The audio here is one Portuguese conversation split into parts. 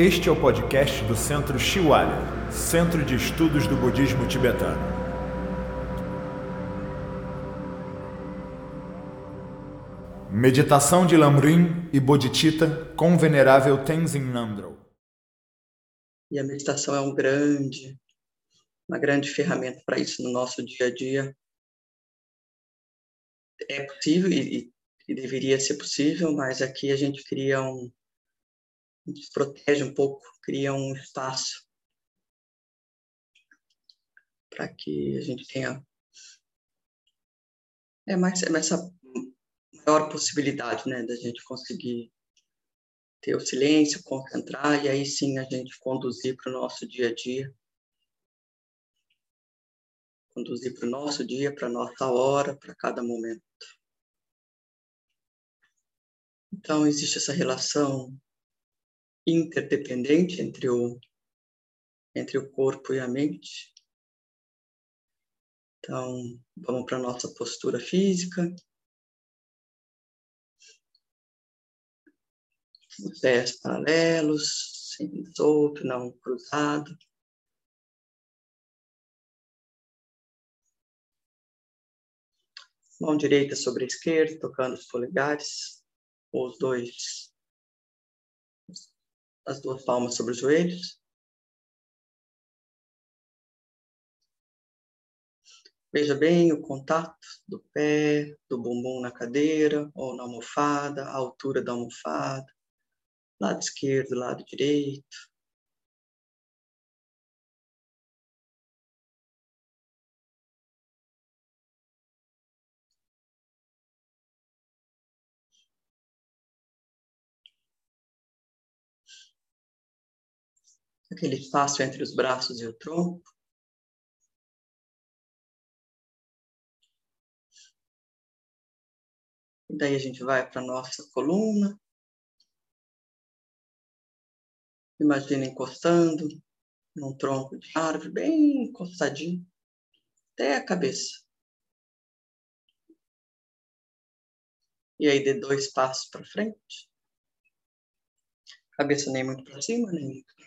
Este é o podcast do Centro Shiwalya, Centro de Estudos do Budismo Tibetano. Meditação de Lamrim e Bodhicitta com o Venerável Tenzin Namdrol. E a meditação é um grande, uma grande ferramenta para isso no nosso dia a dia. É possível e, e deveria ser possível, mas aqui a gente cria um, a gente protege um pouco, cria um espaço para que a gente tenha é mais essa maior possibilidade, né, da gente conseguir ter o silêncio, concentrar e aí sim a gente conduzir para o nosso dia a dia, conduzir para o nosso dia, para nossa hora, para cada momento. Então, existe essa relação interdependente entre o, entre o corpo e a mente. Então, vamos para a nossa postura física. Os pés paralelos, sem solto, não cruzado. Mão direita sobre a esquerda, tocando os polegares os dois, as duas palmas sobre os joelhos. Veja bem o contato do pé, do bumbum na cadeira ou na almofada, a altura da almofada, lado esquerdo, lado direito. Aquele espaço entre os braços e o tronco. E daí a gente vai para a nossa coluna. Imagina encostando num tronco de árvore, bem encostadinho, até a cabeça. E aí dê dois passos para frente. Cabeça nem muito para cima, nem muito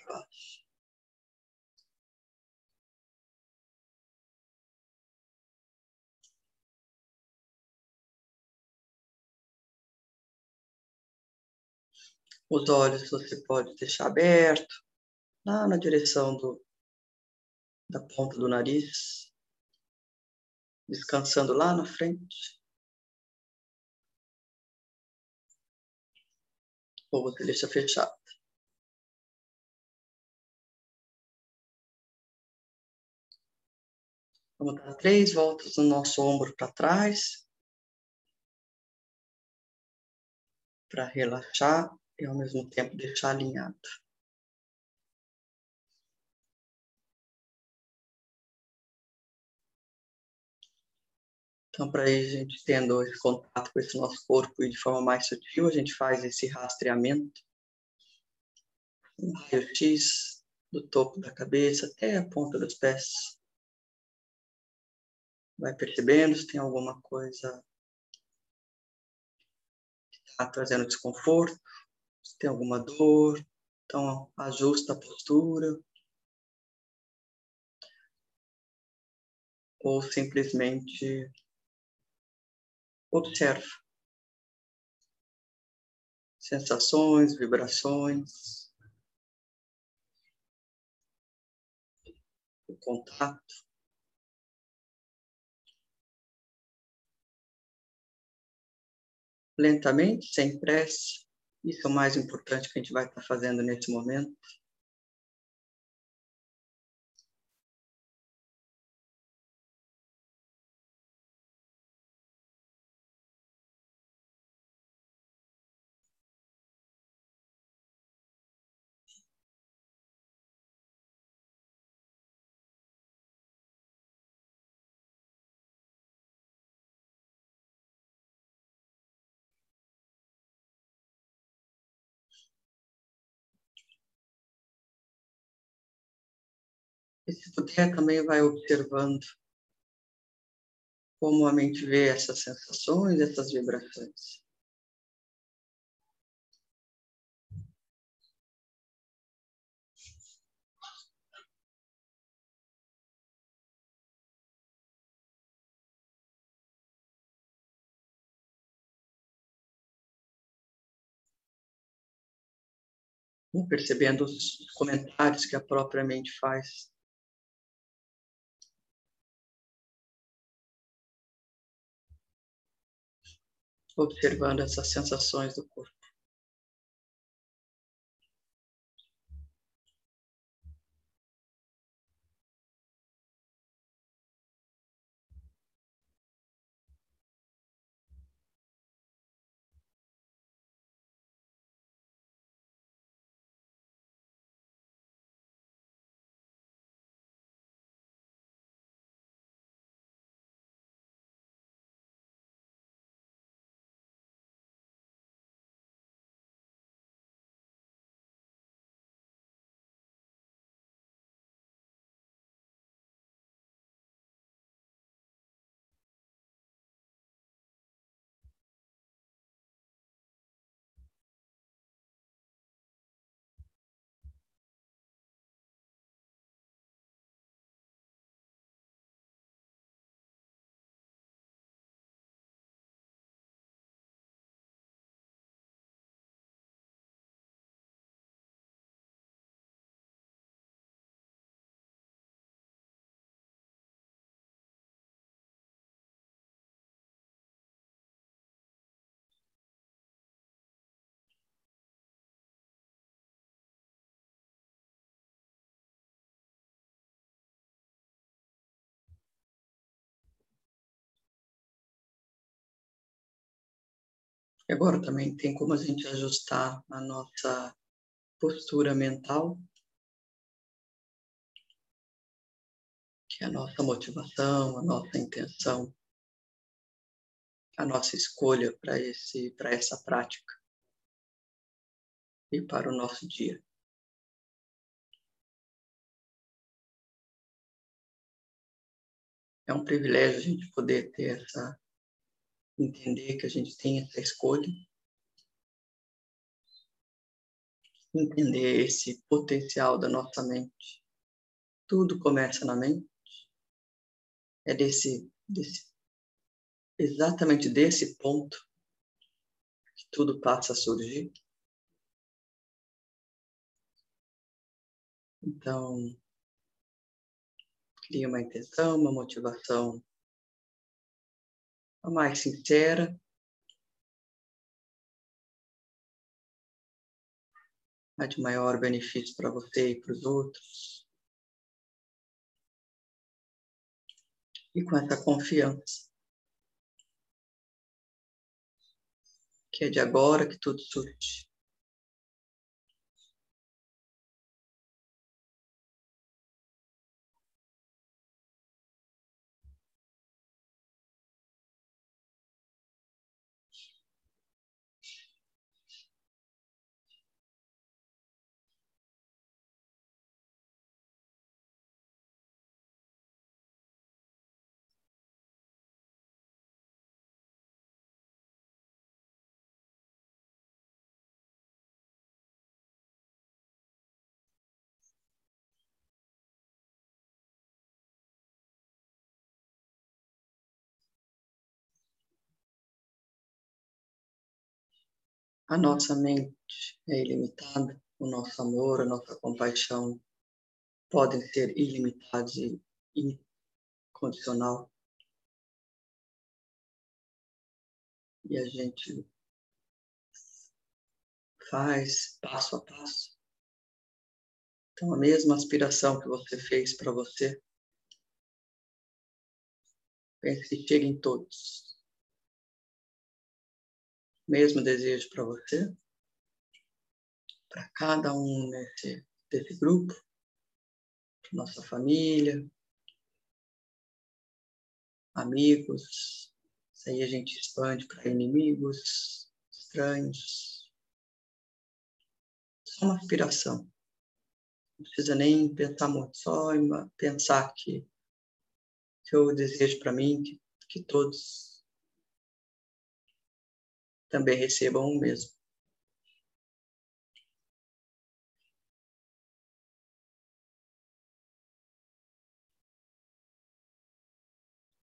Os olhos você pode deixar aberto, lá na direção do, da ponta do nariz, descansando lá na frente. Ou você deixa fechado. Vamos dar três voltas no nosso ombro para trás. Para relaxar e ao mesmo tempo deixar alinhado. Então, para a gente tendo esse contato com esse nosso corpo e de forma mais sutil, a gente faz esse rastreamento, um raio-x do topo da cabeça até a ponta dos pés. Vai percebendo se tem alguma coisa que está trazendo desconforto se tem alguma dor, então ajusta a postura. Ou simplesmente observa sensações, vibrações, o contato. Lentamente, sem pressa. Isso é o mais importante que a gente vai estar fazendo nesse momento. E se puder, também vai observando como a mente vê essas sensações, essas vibrações. percebendo os comentários que a própria mente faz Observando essas sensações do corpo. E agora também tem como a gente ajustar a nossa postura mental, que é a nossa motivação, a nossa intenção, a nossa escolha para esse para essa prática e para o nosso dia. É um privilégio a gente poder ter essa entender que a gente tem essa escolha, entender esse potencial da nossa mente. Tudo começa na mente. É desse, desse exatamente desse ponto que tudo passa a surgir. Então, cria uma intenção, uma motivação a mais sincera, a de maior benefício para você e para os outros. E com essa confiança, que é de agora que tudo surge. A nossa mente é ilimitada, o nosso amor, a nossa compaixão podem ser ilimitados e incondicional. E a gente faz passo a passo. Então, a mesma aspiração que você fez para você, pense que chega em todos mesmo desejo para você, para cada um nesse, desse grupo, para nossa família, amigos, isso aí a gente expande para inimigos, estranhos. Só uma aspiração. Não precisa nem pensar muito, só pensar que, que eu desejo para mim que, que todos também recebam o mesmo.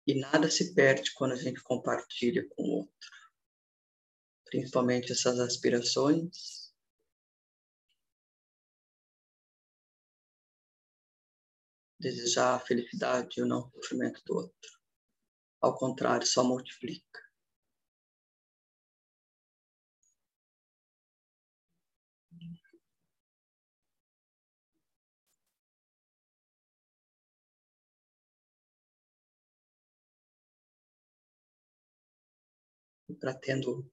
E nada se perde quando a gente compartilha com o outro, principalmente essas aspirações, desejar a felicidade e o não sofrimento do outro. Ao contrário, só multiplica. Para tendo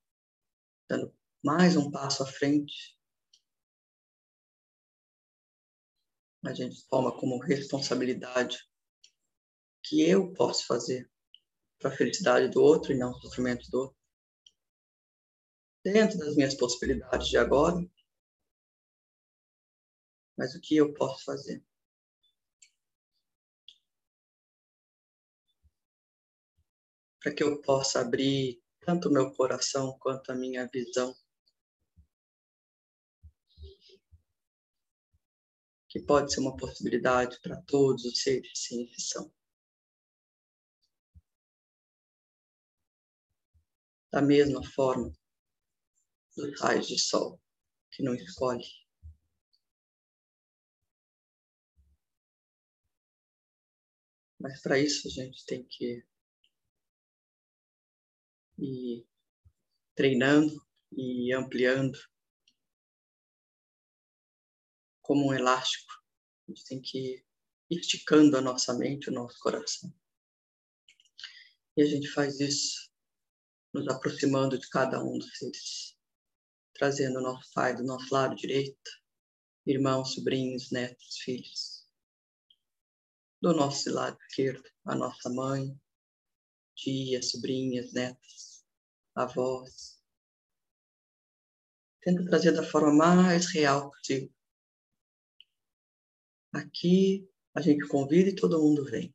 dando mais um passo à frente, a gente toma como responsabilidade que eu posso fazer para a felicidade do outro e não o sofrimento do outro. Dentro das minhas possibilidades de agora, mas o que eu posso fazer? Para que eu possa abrir tanto meu coração quanto a minha visão. Que pode ser uma possibilidade para todos os seres sem exceção. Da mesma forma, dos raios de sol, que não escolhe. Mas para isso a gente tem que e treinando e ampliando como um elástico. A gente tem que ir esticando a nossa mente, o nosso coração. E a gente faz isso nos aproximando de cada um dos seres, trazendo o nosso pai do nosso lado direito, irmãos, sobrinhos, netos, filhos. Do nosso lado esquerdo, a nossa mãe, tias, sobrinhas, netas, avós. Tenta trazer da forma mais real possível. Aqui a gente convida e todo mundo vem.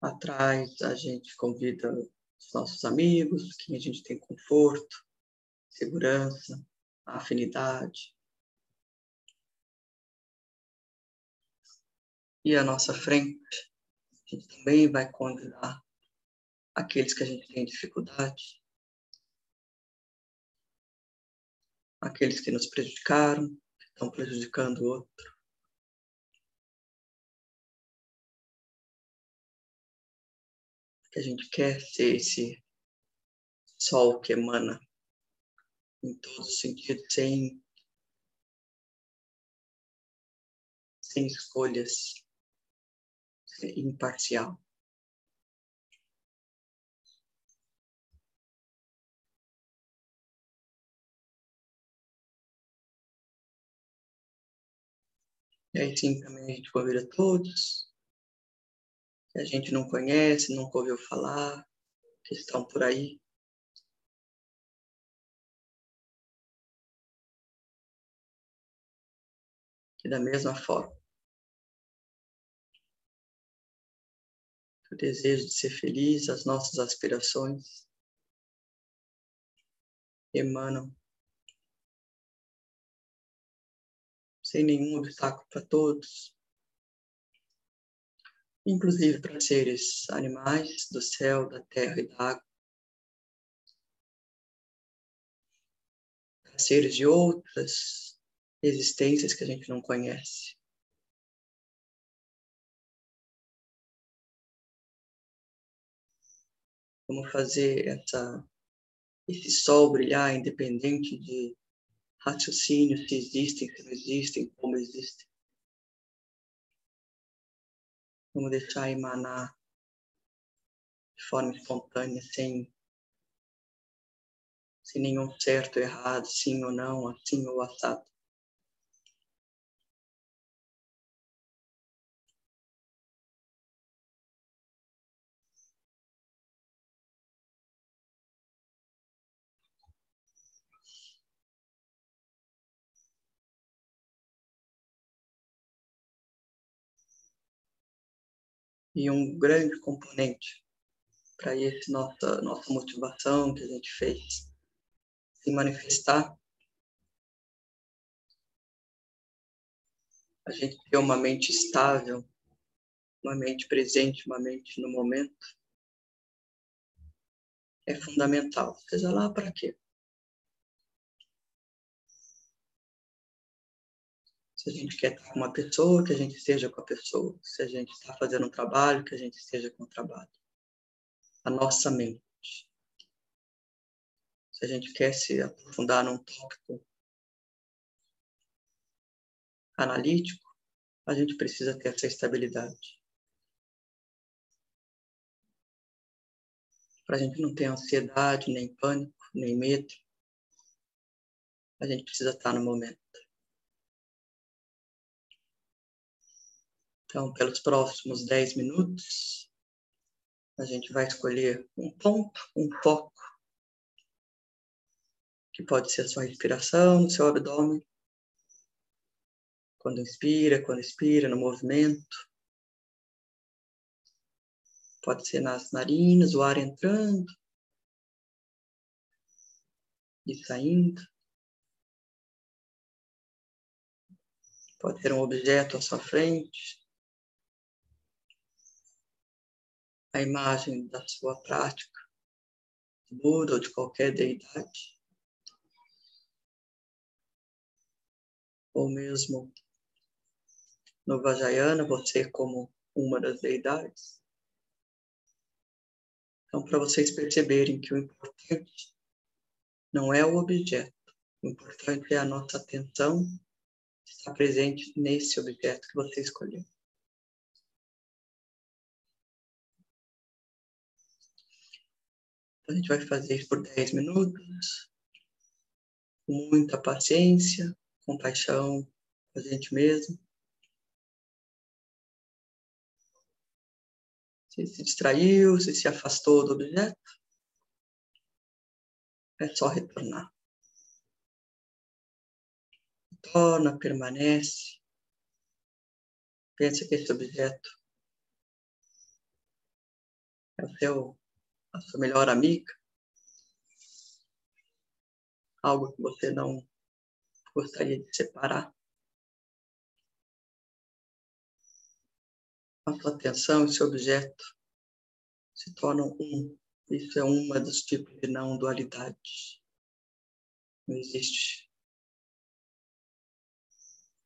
Atrás a gente convida os nossos amigos, quem a gente tem conforto, segurança, afinidade. E à nossa frente, a gente também vai convidar aqueles que a gente tem dificuldade, aqueles que nos prejudicaram, que estão prejudicando o outro. Que a gente quer ser esse sol que emana em todos os sentidos, sem, sem escolhas, imparcial. E aí sim também a gente convida todos que a gente não conhece, nunca ouviu falar, que estão por aí. Que da mesma forma o desejo de ser feliz, as nossas aspirações emanam sem nenhum obstáculo para todos, inclusive para seres animais do céu, da terra e da água, para seres de outras existências que a gente não conhece. Como fazer essa, esse sol brilhar independente de raciocínio, se existem, se não existem, como existem. Como deixar emanar de forma espontânea, sem, sem nenhum certo ou errado, sim ou não, assim ou assado. E um grande componente para esse nossa nossa motivação que a gente fez se manifestar. A gente ter uma mente estável uma mente presente uma mente no momento é fundamental. Seja lá para quê Se a gente quer estar com uma pessoa, que a gente esteja com a pessoa. Se a gente está fazendo um trabalho, que a gente esteja com o trabalho. A nossa mente. Se a gente quer se aprofundar num tópico analítico, a gente precisa ter essa estabilidade. Para a gente não ter ansiedade, nem pânico, nem medo, a gente precisa estar no momento. Então, pelos próximos 10 minutos, a gente vai escolher um ponto, um foco, que pode ser a sua respiração no seu abdômen, quando inspira, quando expira, no movimento. Pode ser nas narinas, o ar entrando e saindo. Pode ter um objeto à sua frente. A imagem da sua prática, de Buda ou de qualquer deidade. Ou mesmo no Vajrayana, você como uma das deidades. Então, para vocês perceberem que o importante não é o objeto, o importante é a nossa atenção está presente nesse objeto que você escolheu. Então, a gente vai fazer isso por 10 minutos, com muita paciência, compaixão com a gente mesmo. Se se distraiu, se se afastou do objeto, é só retornar torna, permanece. Pensa que esse objeto é o seu, a sua melhor amiga. Algo que você não gostaria de separar. A sua atenção, esse objeto, se tornam um. Isso é uma dos tipos de não dualidade. Não existe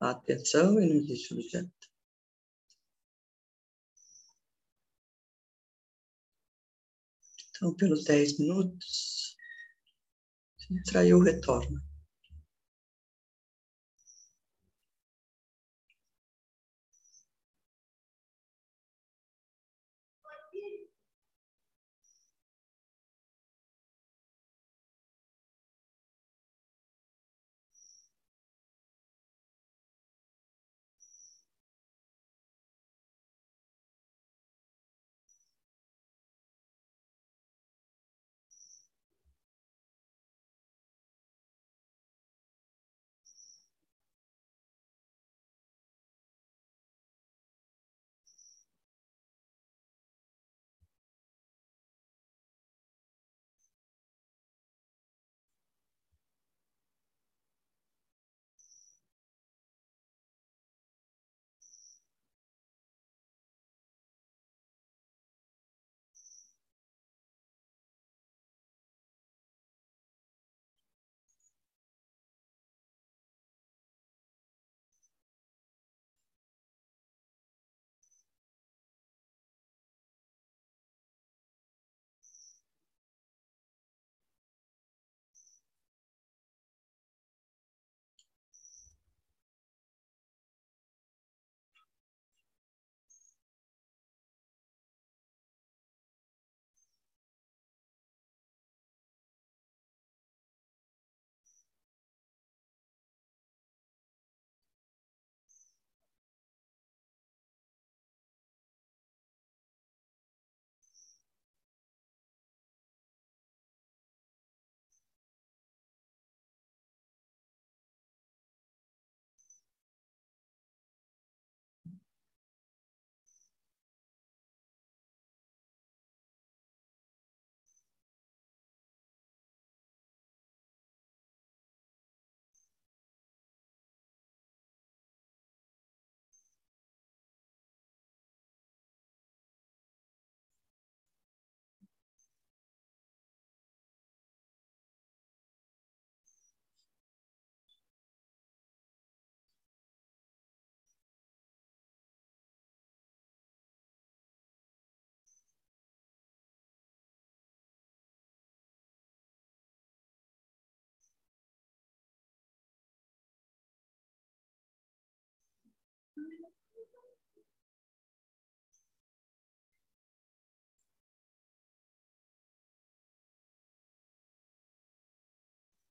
a atenção e não existe objeto. Então, pelos 10 minutos, se traiu o retorno.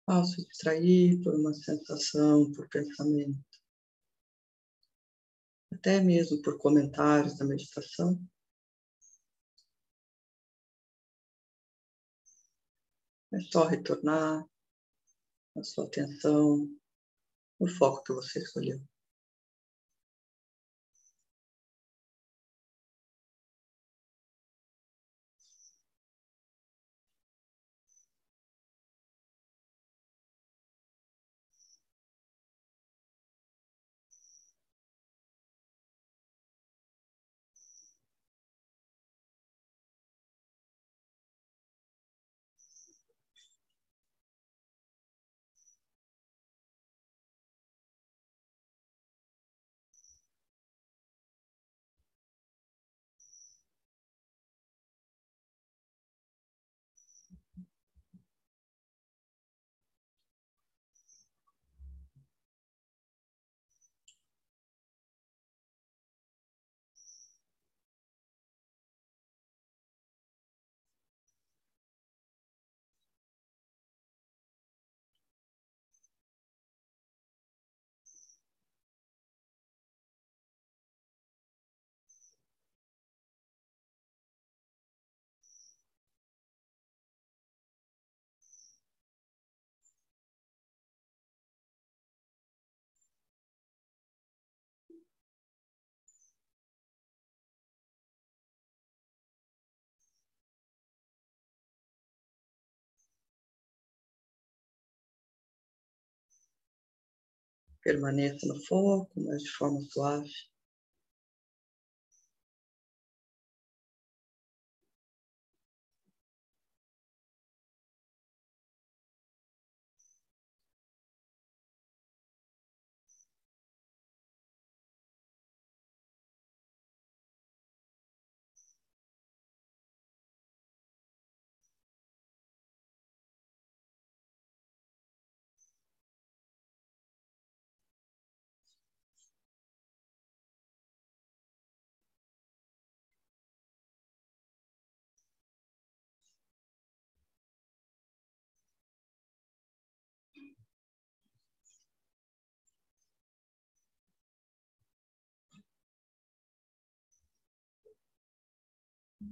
Ao se distrair por uma sensação, por pensamento, até mesmo por comentários da meditação. É só retornar a sua atenção no foco que você escolheu. Permaneça no foco, mas de forma suave.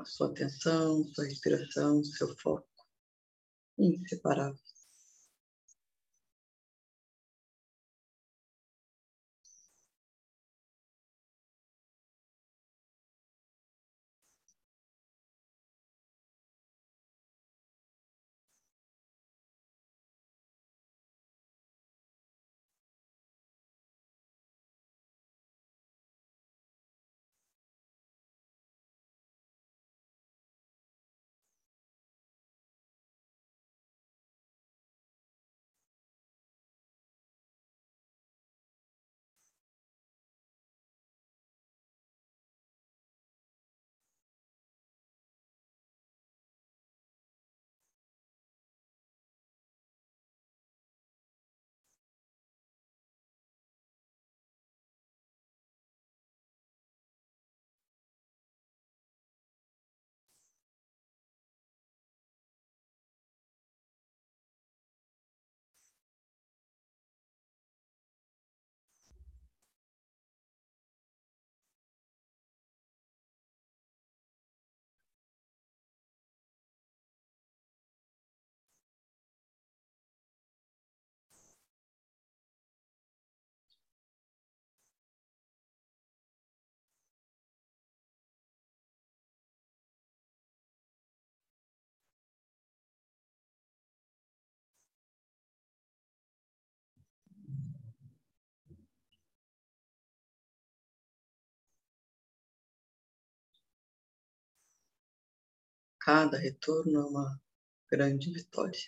a sua atenção, sua respiração, seu foco inseparável. Cada retorno é uma grande vitória.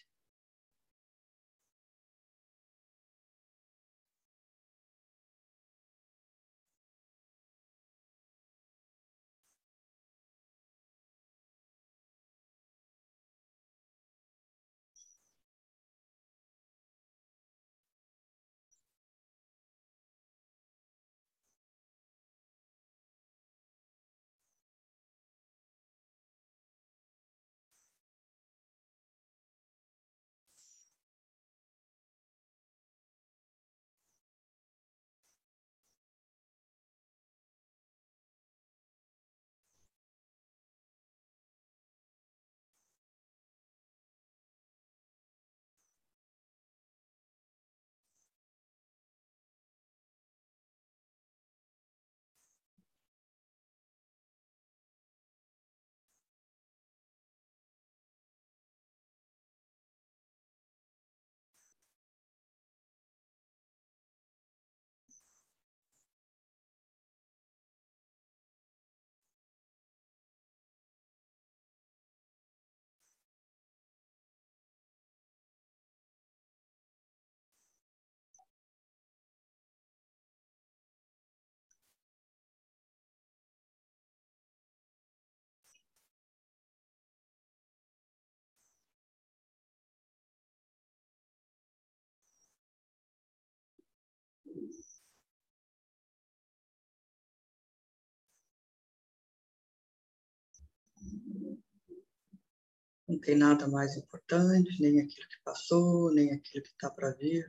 Não tem nada mais importante, nem aquilo que passou, nem aquilo que está para vir.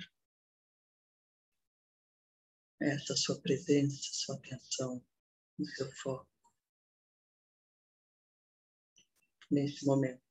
Essa sua presença, sua atenção, o seu foco. Nesse momento.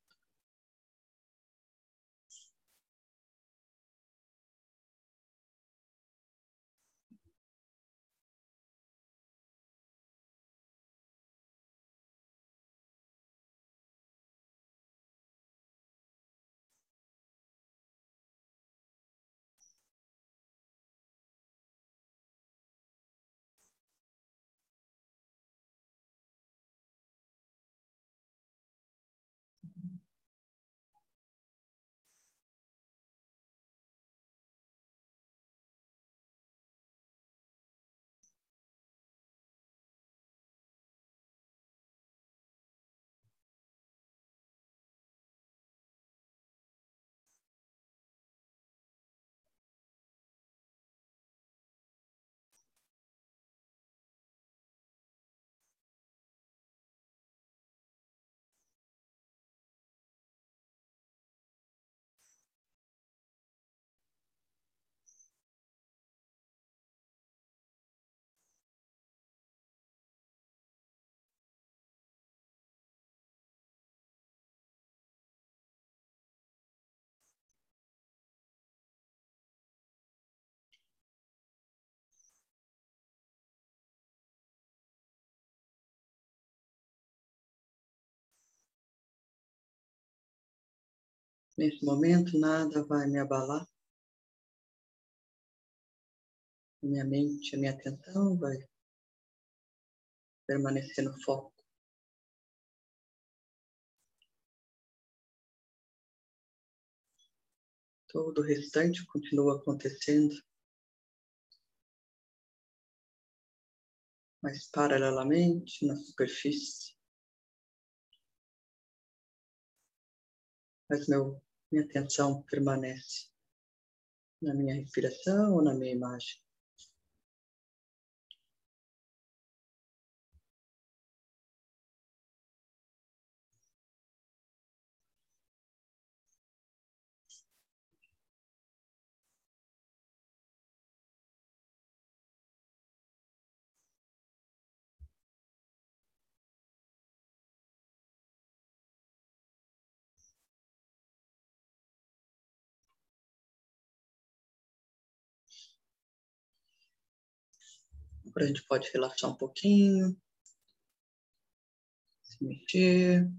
Nesse momento, nada vai me abalar. A minha mente, a minha atenção vai permanecer no foco. Todo o restante continua acontecendo. Mas paralelamente na superfície. Mas meu minha atenção permanece na minha respiração ou na minha imagem. A gente pode relaxar um pouquinho, se mexer.